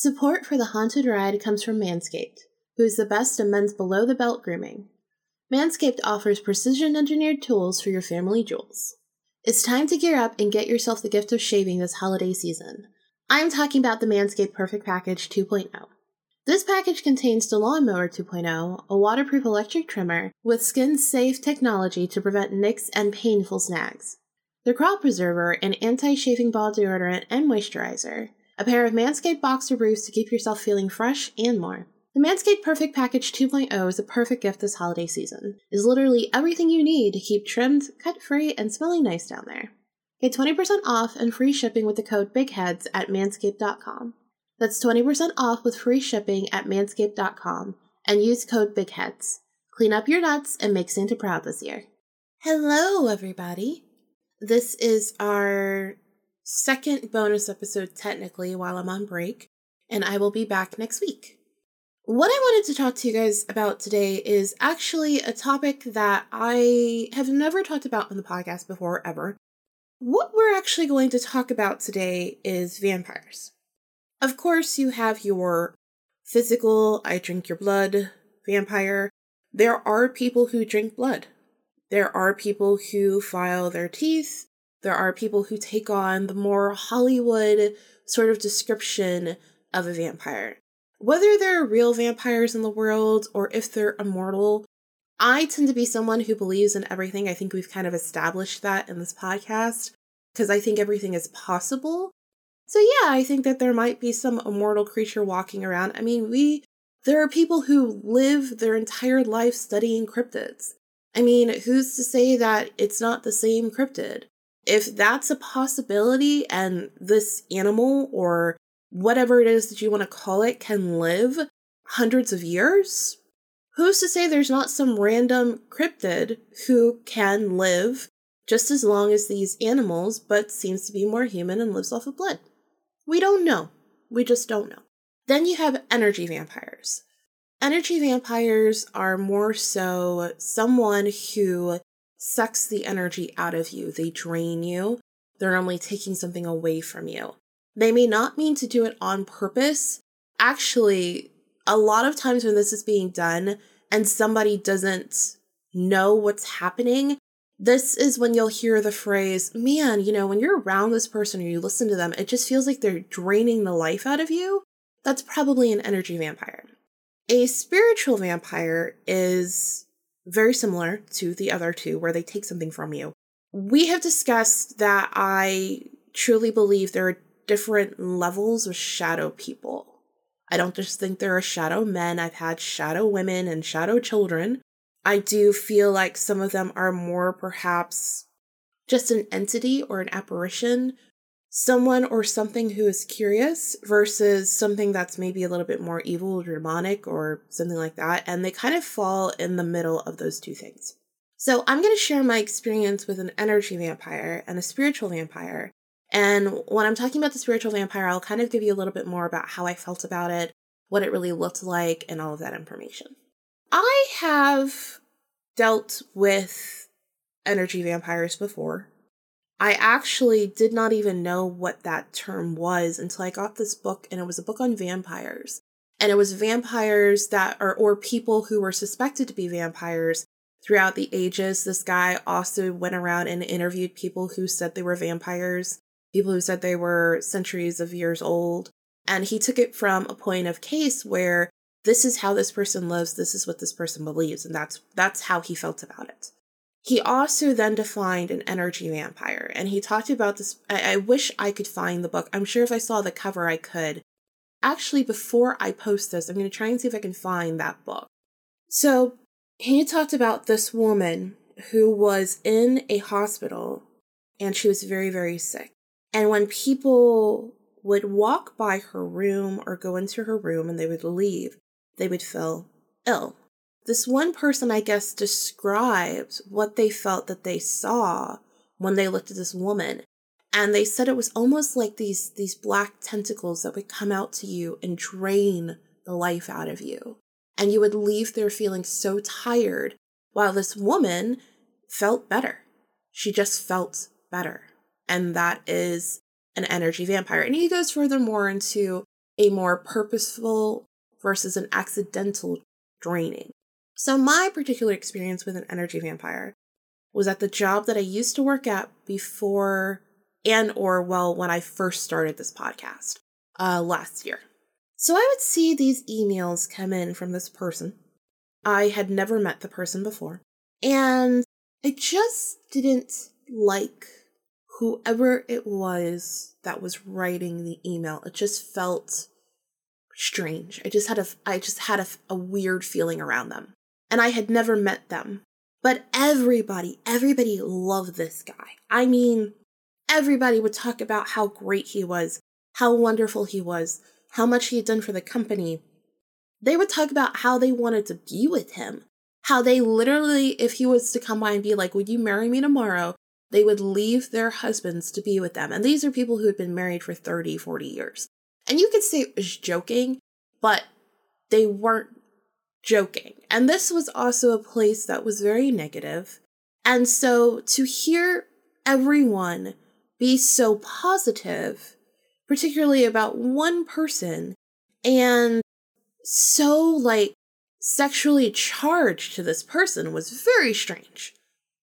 Support for the Haunted Ride comes from Manscaped, who is the best in men's below the belt grooming. Manscaped offers precision engineered tools for your family jewels. It's time to gear up and get yourself the gift of shaving this holiday season. I am talking about the Manscaped Perfect Package 2.0. This package contains the Lawnmower 2.0, a waterproof electric trimmer with skin safe technology to prevent nicks and painful snags, the Crop Preserver, an anti shaving ball deodorant and moisturizer, a pair of Manscaped boxer briefs to keep yourself feeling fresh, and more. The Manscaped Perfect Package 2.0 is a perfect gift this holiday season. Is literally everything you need to keep trimmed, cut free, and smelling nice down there. Get 20% off and free shipping with the code BIGHEADS at manscaped.com. That's 20% off with free shipping at manscaped.com and use code BIGHEADS. Clean up your nuts and make Santa proud this year. Hello, everybody. This is our second bonus episode, technically, while I'm on break, and I will be back next week. What I wanted to talk to you guys about today is actually a topic that I have never talked about on the podcast before, ever. What we're actually going to talk about today is vampires. Of course, you have your physical, I drink your blood vampire. There are people who drink blood. There are people who file their teeth there are people who take on the more Hollywood sort of description of a vampire. Whether there are real vampires in the world or if they're immortal, I tend to be someone who believes in everything. I think we've kind of established that in this podcast because I think everything is possible. So, yeah, I think that there might be some immortal creature walking around. I mean, we, there are people who live their entire life studying cryptids. I mean, who's to say that it's not the same cryptid? if that's a possibility and this animal or whatever it is that you want to call it can live hundreds of years, who's to say there's not some random cryptid who can live just as long as these animals, but seems to be more human and lives off of blood? We don't know. We just don't know. Then you have energy vampires. Energy vampires are more so someone who sucks the energy out of you. They drain you. They're only taking something away from you. They may not mean to do it on purpose. Actually, a lot of times when this is being done and somebody doesn't know what's happening, this is when you'll hear the phrase, man, you know, when you're around this person or you listen to them, it just feels like they're draining the life out of you. That's probably an energy vampire. A spiritual vampire is very similar to the other two, where they take something from you. We have discussed that I truly believe there are different levels of shadow people. I don't just think there are shadow men, I've had shadow women and shadow children. I do feel like some of them are more perhaps just an entity or an apparition someone or something who is curious versus something that's maybe a little bit more evil or demonic or something like that. And they kind of fall in the middle of those two things. So I'm going to share my experience with an energy vampire and a spiritual vampire. And when I'm talking about the spiritual vampire, I'll kind of give you a little bit more about how I felt about it, what it really looked like, and all of that information. I have dealt with energy vampires before. I actually did not even know what that term was until I got this book, and it was a book on vampires. And it was vampires that are, or people who were suspected to be vampires throughout the ages. This guy also went around and interviewed people who said they were vampires, people who said they were centuries of years old. And he took it from a point of case where this is how this person lives, this is what this person believes, and that's that's how he felt about it. He also then defined an energy vampire, and he talked about this. I, I, wish I could find the book. I'm sure if I saw the cover, I could. Actually, before I post this, I'm going to try and see if I can find that book. So, he talked about this woman who was in a hospital and she was very, very sick. And when people would walk by her room or go into her room and they would leave, they would feel ill this one person, I guess, described what they felt that they saw when they looked at this woman. And they said it was almost like these, these black tentacles that would come out to you and drain the life out of you. And you would leave there feeling so tired while this woman felt better. She just felt better. And that is an energy vampire. And he goes furthermore into a more purposeful versus an accidental draining. So, my particular experience with an energy vampire was at the job that I used to work at before and or well when I first started this podcast uh, last year. So I would see these emails come in from this person. I had never met the person before, and I just didn't like whoever it was that was writing the email. It just felt strange. I just had a I just had a, a weird feeling around them. And I had never met them. But everybody, everybody loved this guy. I mean, everybody would talk about how great he was, how wonderful he was, how much he had done for the company. They would talk about how they wanted to be with him, how they literally, if he was to come by and be like, Would you marry me tomorrow? They would leave their husbands to be with them. And these are people who had been married for 30, 40 years. And you could say it was joking, but they weren't joking. And this was also a place that was very negative. And so to hear everyone be so positive, particularly about one person, and so like sexually charged to this person was very strange.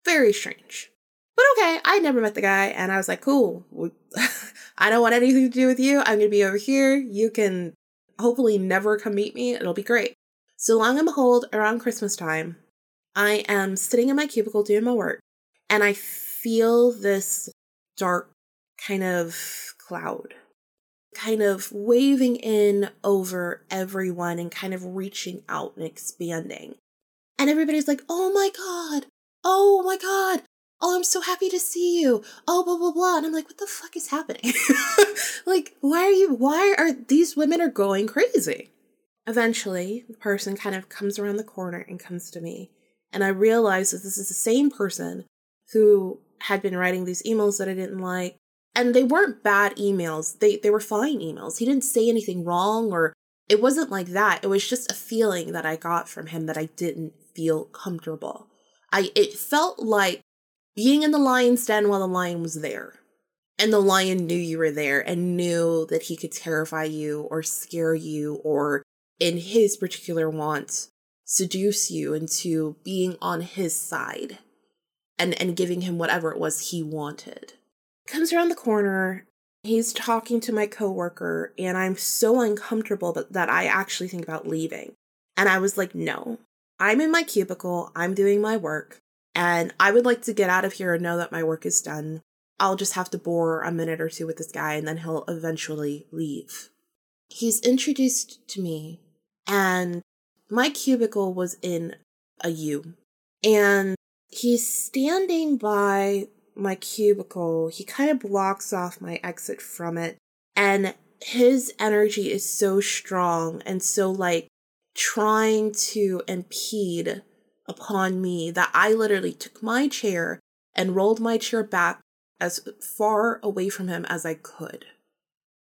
Very strange. But okay, I never met the guy, and I was like, cool. I don't want anything to do with you. I'm gonna be over here. You can hopefully never come meet me. It'll be great. So long and behold, around Christmas time, I am sitting in my cubicle doing my work, and I feel this dark kind of cloud kind of waving in over everyone and kind of reaching out and expanding. And everybody's like, oh my God, oh my God, oh, I'm so happy to see you. Oh, blah, blah, blah. And I'm like, what the fuck is happening? like, why are you, why are these women are going crazy? Eventually, the person kind of comes around the corner and comes to me. And I realize that this is the same person who had been writing these emails that I didn't like. And they weren't bad emails. They they were fine emails. He didn't say anything wrong or it wasn't like that. It was just a feeling that I got from him that I didn't feel comfortable. I it felt like being in the lion's den while the lion was there. And the lion knew you were there and knew that he could terrify you or scare you or, in his particular want, seduce you into being on his side and, and giving him whatever it was he wanted. Comes around the corner. He's talking to my coworker, and I'm so uncomfortable that, that I actually think about leaving. And I was like, no, I'm in my cubicle, I'm doing my work. And I would like to get out of here and know that my work is done. I'll just have to bore a minute or two with this guy and then he'll eventually leave. He's introduced to me, and my cubicle was in a U. And he's standing by my cubicle. He kind of blocks off my exit from it. And his energy is so strong and so like trying to impede upon me that I literally took my chair and rolled my chair back as far away from him as I could.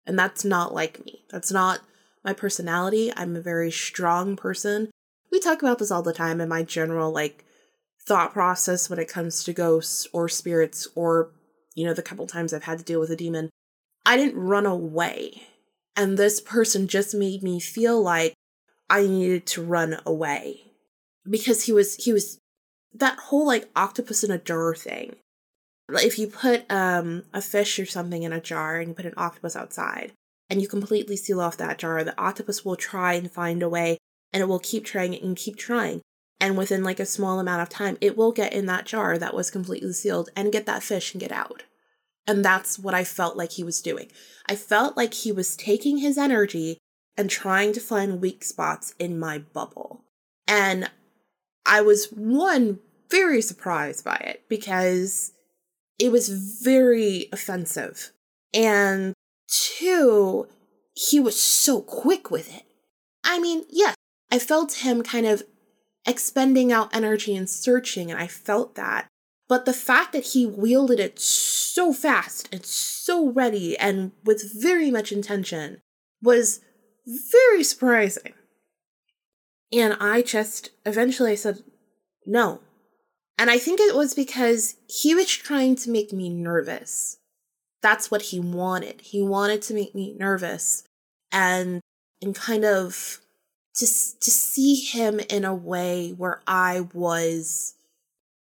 And that's not like me. That's not my personality. I'm a very strong person. We talk about this all the time in my general like thought process when it comes to ghosts or spirits or you know the couple times I've had to deal with a demon. I didn't run away. And this person just made me feel like I needed to run away because he was he was that whole like octopus in a jar thing. If you put um a fish or something in a jar and you put an octopus outside and you completely seal off that jar, the octopus will try and find a way and it will keep trying and keep trying. And within like a small amount of time, it will get in that jar that was completely sealed and get that fish and get out. And that's what I felt like he was doing. I felt like he was taking his energy and trying to find weak spots in my bubble. And I was one very surprised by it because it was very offensive. And two, he was so quick with it. I mean, yes, I felt him kind of expending out energy and searching, and I felt that. But the fact that he wielded it so fast and so ready and with very much intention was very surprising. And I just eventually I said, no. And I think it was because he was trying to make me nervous. That's what he wanted. He wanted to make me nervous and and kind of to to see him in a way where I was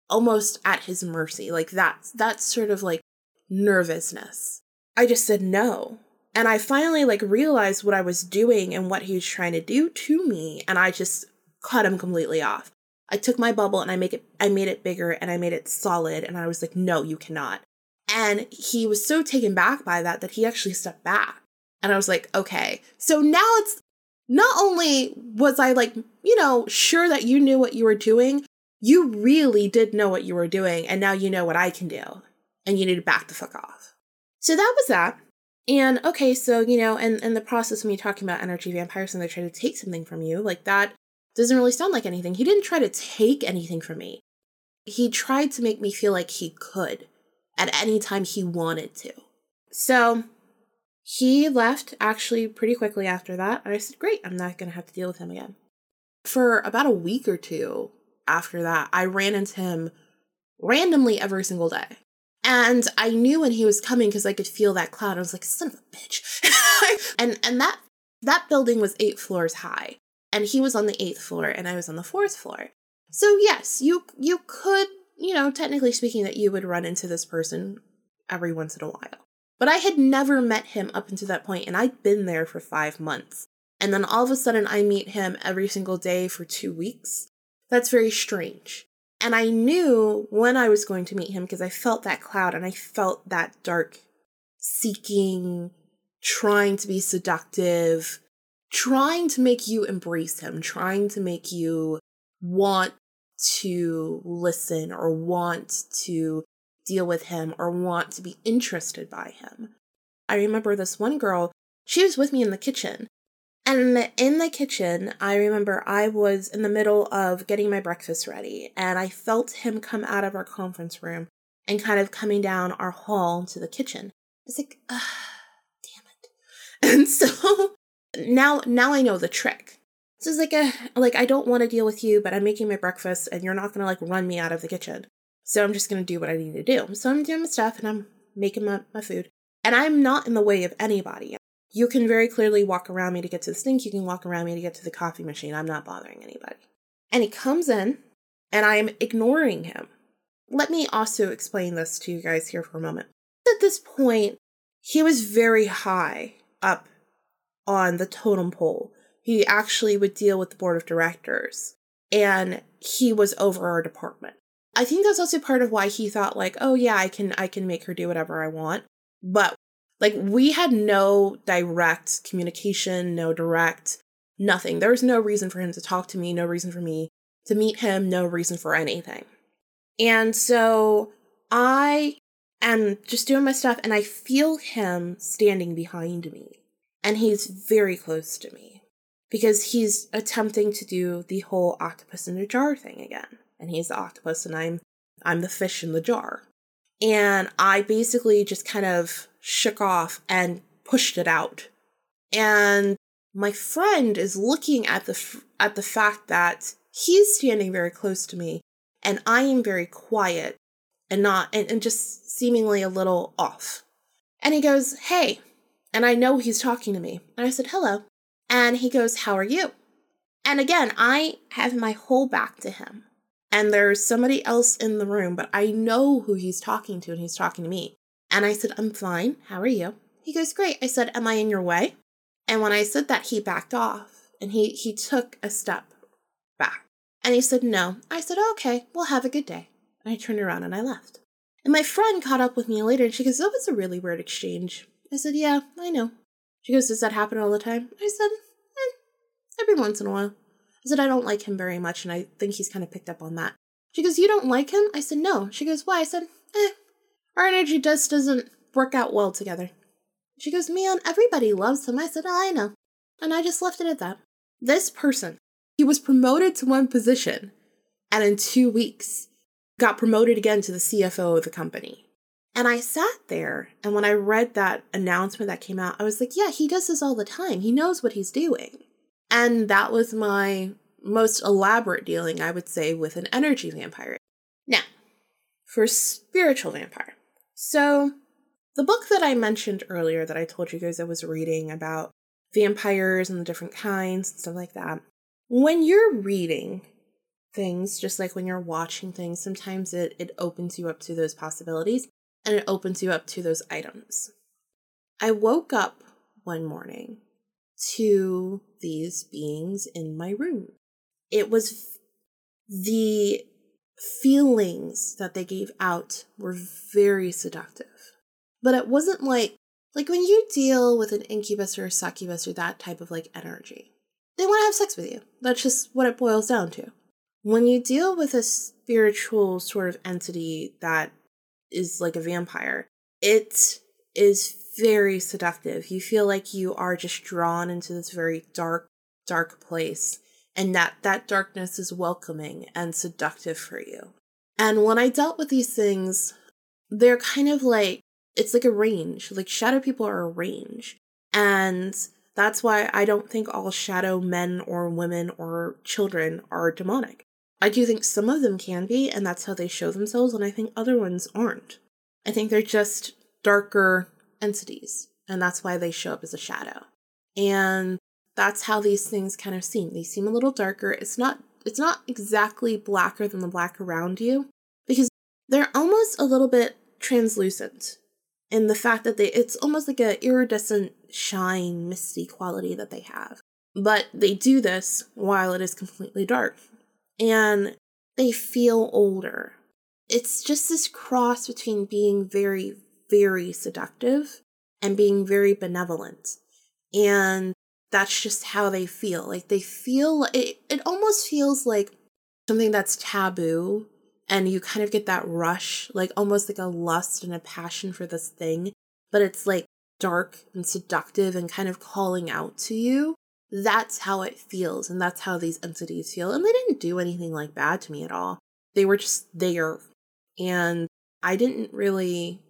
almost at his mercy. Like that's that's sort of like nervousness. I just said no. And I finally like realized what I was doing and what he was trying to do to me and I just cut him completely off. I took my bubble and I make it I made it bigger and I made it solid and I was like no you cannot. And he was so taken back by that that he actually stepped back. And I was like okay. So now it's not only was I like, you know, sure that you knew what you were doing, you really did know what you were doing and now you know what I can do and you need to back the fuck off. So that was that. And okay, so you know, and in the process of me talking about energy vampires and they're trying to take something from you, like that doesn't really sound like anything. He didn't try to take anything from me. He tried to make me feel like he could at any time he wanted to. So he left actually pretty quickly after that. And I said, Great, I'm not gonna have to deal with him again. For about a week or two after that, I ran into him randomly every single day. And I knew when he was coming because I could feel that cloud. I was like, son of a bitch. and and that that building was eight floors high. And he was on the eighth floor and I was on the fourth floor. So yes, you you could, you know, technically speaking, that you would run into this person every once in a while. But I had never met him up until that point, and I'd been there for five months. And then all of a sudden I meet him every single day for two weeks. That's very strange. And I knew when I was going to meet him because I felt that cloud and I felt that dark, seeking, trying to be seductive, trying to make you embrace him, trying to make you want to listen or want to deal with him or want to be interested by him. I remember this one girl, she was with me in the kitchen and in the kitchen, I remember I was in the middle of getting my breakfast ready, and I felt him come out of our conference room and kind of coming down our hall to the kitchen. I was like, damn it. And so now now I know the trick. So it's like a like I don't want to deal with you, but I'm making my breakfast and you're not gonna like run me out of the kitchen. So I'm just gonna do what I need to do. So I'm doing my stuff and I'm making my, my food. And I'm not in the way of anybody. You can very clearly walk around me to get to the sink. You can walk around me to get to the coffee machine. I'm not bothering anybody. And he comes in, and I am ignoring him. Let me also explain this to you guys here for a moment. At this point, he was very high up on the totem pole. He actually would deal with the board of directors, and he was over our department. I think that's also part of why he thought like, oh yeah, I can I can make her do whatever I want. But like we had no direct communication, no direct nothing. There was no reason for him to talk to me, no reason for me to meet him, no reason for anything. And so I am just doing my stuff and I feel him standing behind me. And he's very close to me because he's attempting to do the whole octopus in a jar thing again. And he's the octopus and I'm I'm the fish in the jar. And I basically just kind of shook off and pushed it out. And my friend is looking at the f- at the fact that he's standing very close to me and I am very quiet and not and, and just seemingly a little off. And he goes, "Hey." And I know he's talking to me. And I said, "Hello." And he goes, "How are you?" And again, I have my whole back to him. And there's somebody else in the room, but I know who he's talking to and he's talking to me. And I said, I'm fine. How are you? He goes, Great. I said, Am I in your way? And when I said that, he backed off and he, he took a step back. And he said, No. I said, oh, Okay, well, have a good day. And I turned around and I left. And my friend caught up with me later and she goes, That was a really weird exchange. I said, Yeah, I know. She goes, Does that happen all the time? I said, eh, Every once in a while. I said, I don't like him very much and I think he's kind of picked up on that. She goes, You don't like him? I said, No. She goes, Why? I said, Eh, our energy just doesn't work out well together. She goes, Man, everybody loves him. I said, oh, I know. And I just left it at that. This person, he was promoted to one position, and in two weeks, got promoted again to the CFO of the company. And I sat there, and when I read that announcement that came out, I was like, yeah, he does this all the time. He knows what he's doing. And that was my most elaborate dealing, I would say, with an energy vampire. Now, for spiritual vampire. So, the book that I mentioned earlier that I told you guys I was reading about vampires and the different kinds and stuff like that. When you're reading things, just like when you're watching things, sometimes it, it opens you up to those possibilities and it opens you up to those items. I woke up one morning to these beings in my room. It was the feelings that they gave out were very seductive. But it wasn't like like when you deal with an incubus or a succubus or that type of like energy. They want to have sex with you. That's just what it boils down to. When you deal with a spiritual sort of entity that is like a vampire, it is very seductive. You feel like you are just drawn into this very dark, dark place, and that that darkness is welcoming and seductive for you. And when I dealt with these things, they're kind of like it's like a range. Like shadow people are a range. And that's why I don't think all shadow men or women or children are demonic. I do think some of them can be, and that's how they show themselves, and I think other ones aren't. I think they're just darker entities, and that's why they show up as a shadow. And that's how these things kind of seem. They seem a little darker. It's not it's not exactly blacker than the black around you because they're almost a little bit translucent in the fact that they it's almost like a iridescent shine misty quality that they have. But they do this while it is completely dark. And they feel older. It's just this cross between being very very seductive and being very benevolent. And that's just how they feel. Like they feel it it almost feels like something that's taboo and you kind of get that rush, like almost like a lust and a passion for this thing, but it's like dark and seductive and kind of calling out to you. That's how it feels, and that's how these entities feel. And they didn't do anything like bad to me at all. They were just there. And I didn't really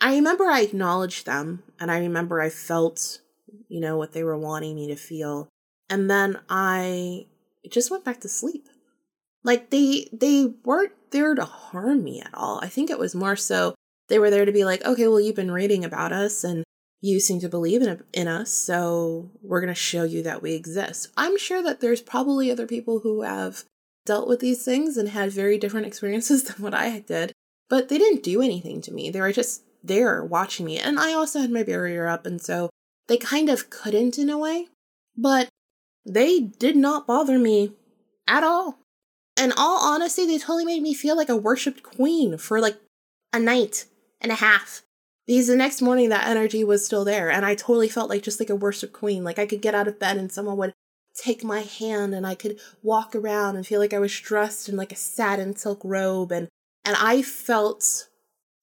I remember I acknowledged them and I remember I felt, you know, what they were wanting me to feel. And then I just went back to sleep. Like they they weren't there to harm me at all. I think it was more so they were there to be like, okay, well you've been reading about us and you seem to believe in in us, so we're going to show you that we exist. I'm sure that there's probably other people who have dealt with these things and had very different experiences than what I did, but they didn't do anything to me. They were just there watching me. And I also had my barrier up, and so they kind of couldn't in a way, but they did not bother me at all. In all honesty, they totally made me feel like a worshipped queen for like a night and a half. Because the next morning, that energy was still there, and I totally felt like just like a worshipped queen. Like I could get out of bed and someone would take my hand and I could walk around and feel like I was dressed in like a satin silk robe and and I felt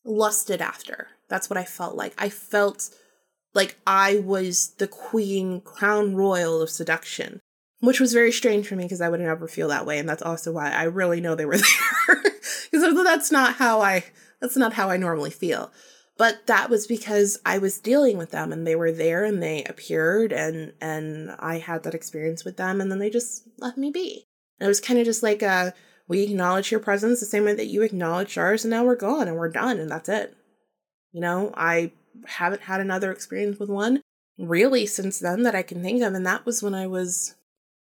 lusted after. That's what I felt like. I felt like I was the queen, crown royal of seduction, which was very strange for me because I would never feel that way. And that's also why I really know they were there because that's not how I, that's not how I normally feel. But that was because I was dealing with them and they were there and they appeared and, and I had that experience with them and then they just let me be. And it was kind of just like a, we acknowledge your presence the same way that you acknowledge ours, and now we're gone and we're done, and that's it. You know, I haven't had another experience with one really since then that I can think of, and that was when I was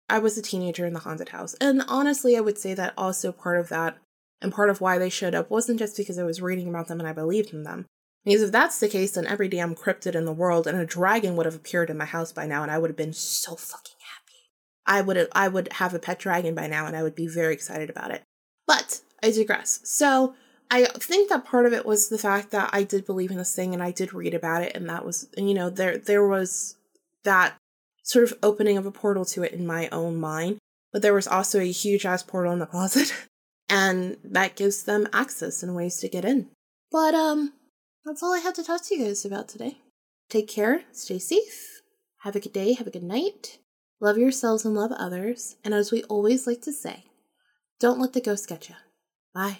I was a teenager in the haunted house. And honestly, I would say that also part of that and part of why they showed up wasn't just because I was reading about them and I believed in them. Because if that's the case, then every damn cryptid in the world and a dragon would have appeared in my house by now, and I would have been so fucking happy. I would I would have a pet dragon by now and I would be very excited about it. But I digress. So I think that part of it was the fact that I did believe in this thing and I did read about it and that was you know there there was that sort of opening of a portal to it in my own mind, but there was also a huge ass portal in the closet and that gives them access and ways to get in. But um that's all I have to talk to you guys about today. Take care, stay safe, have a good day, have a good night. Love yourselves and love others. And as we always like to say, don't let the ghost get you. Bye.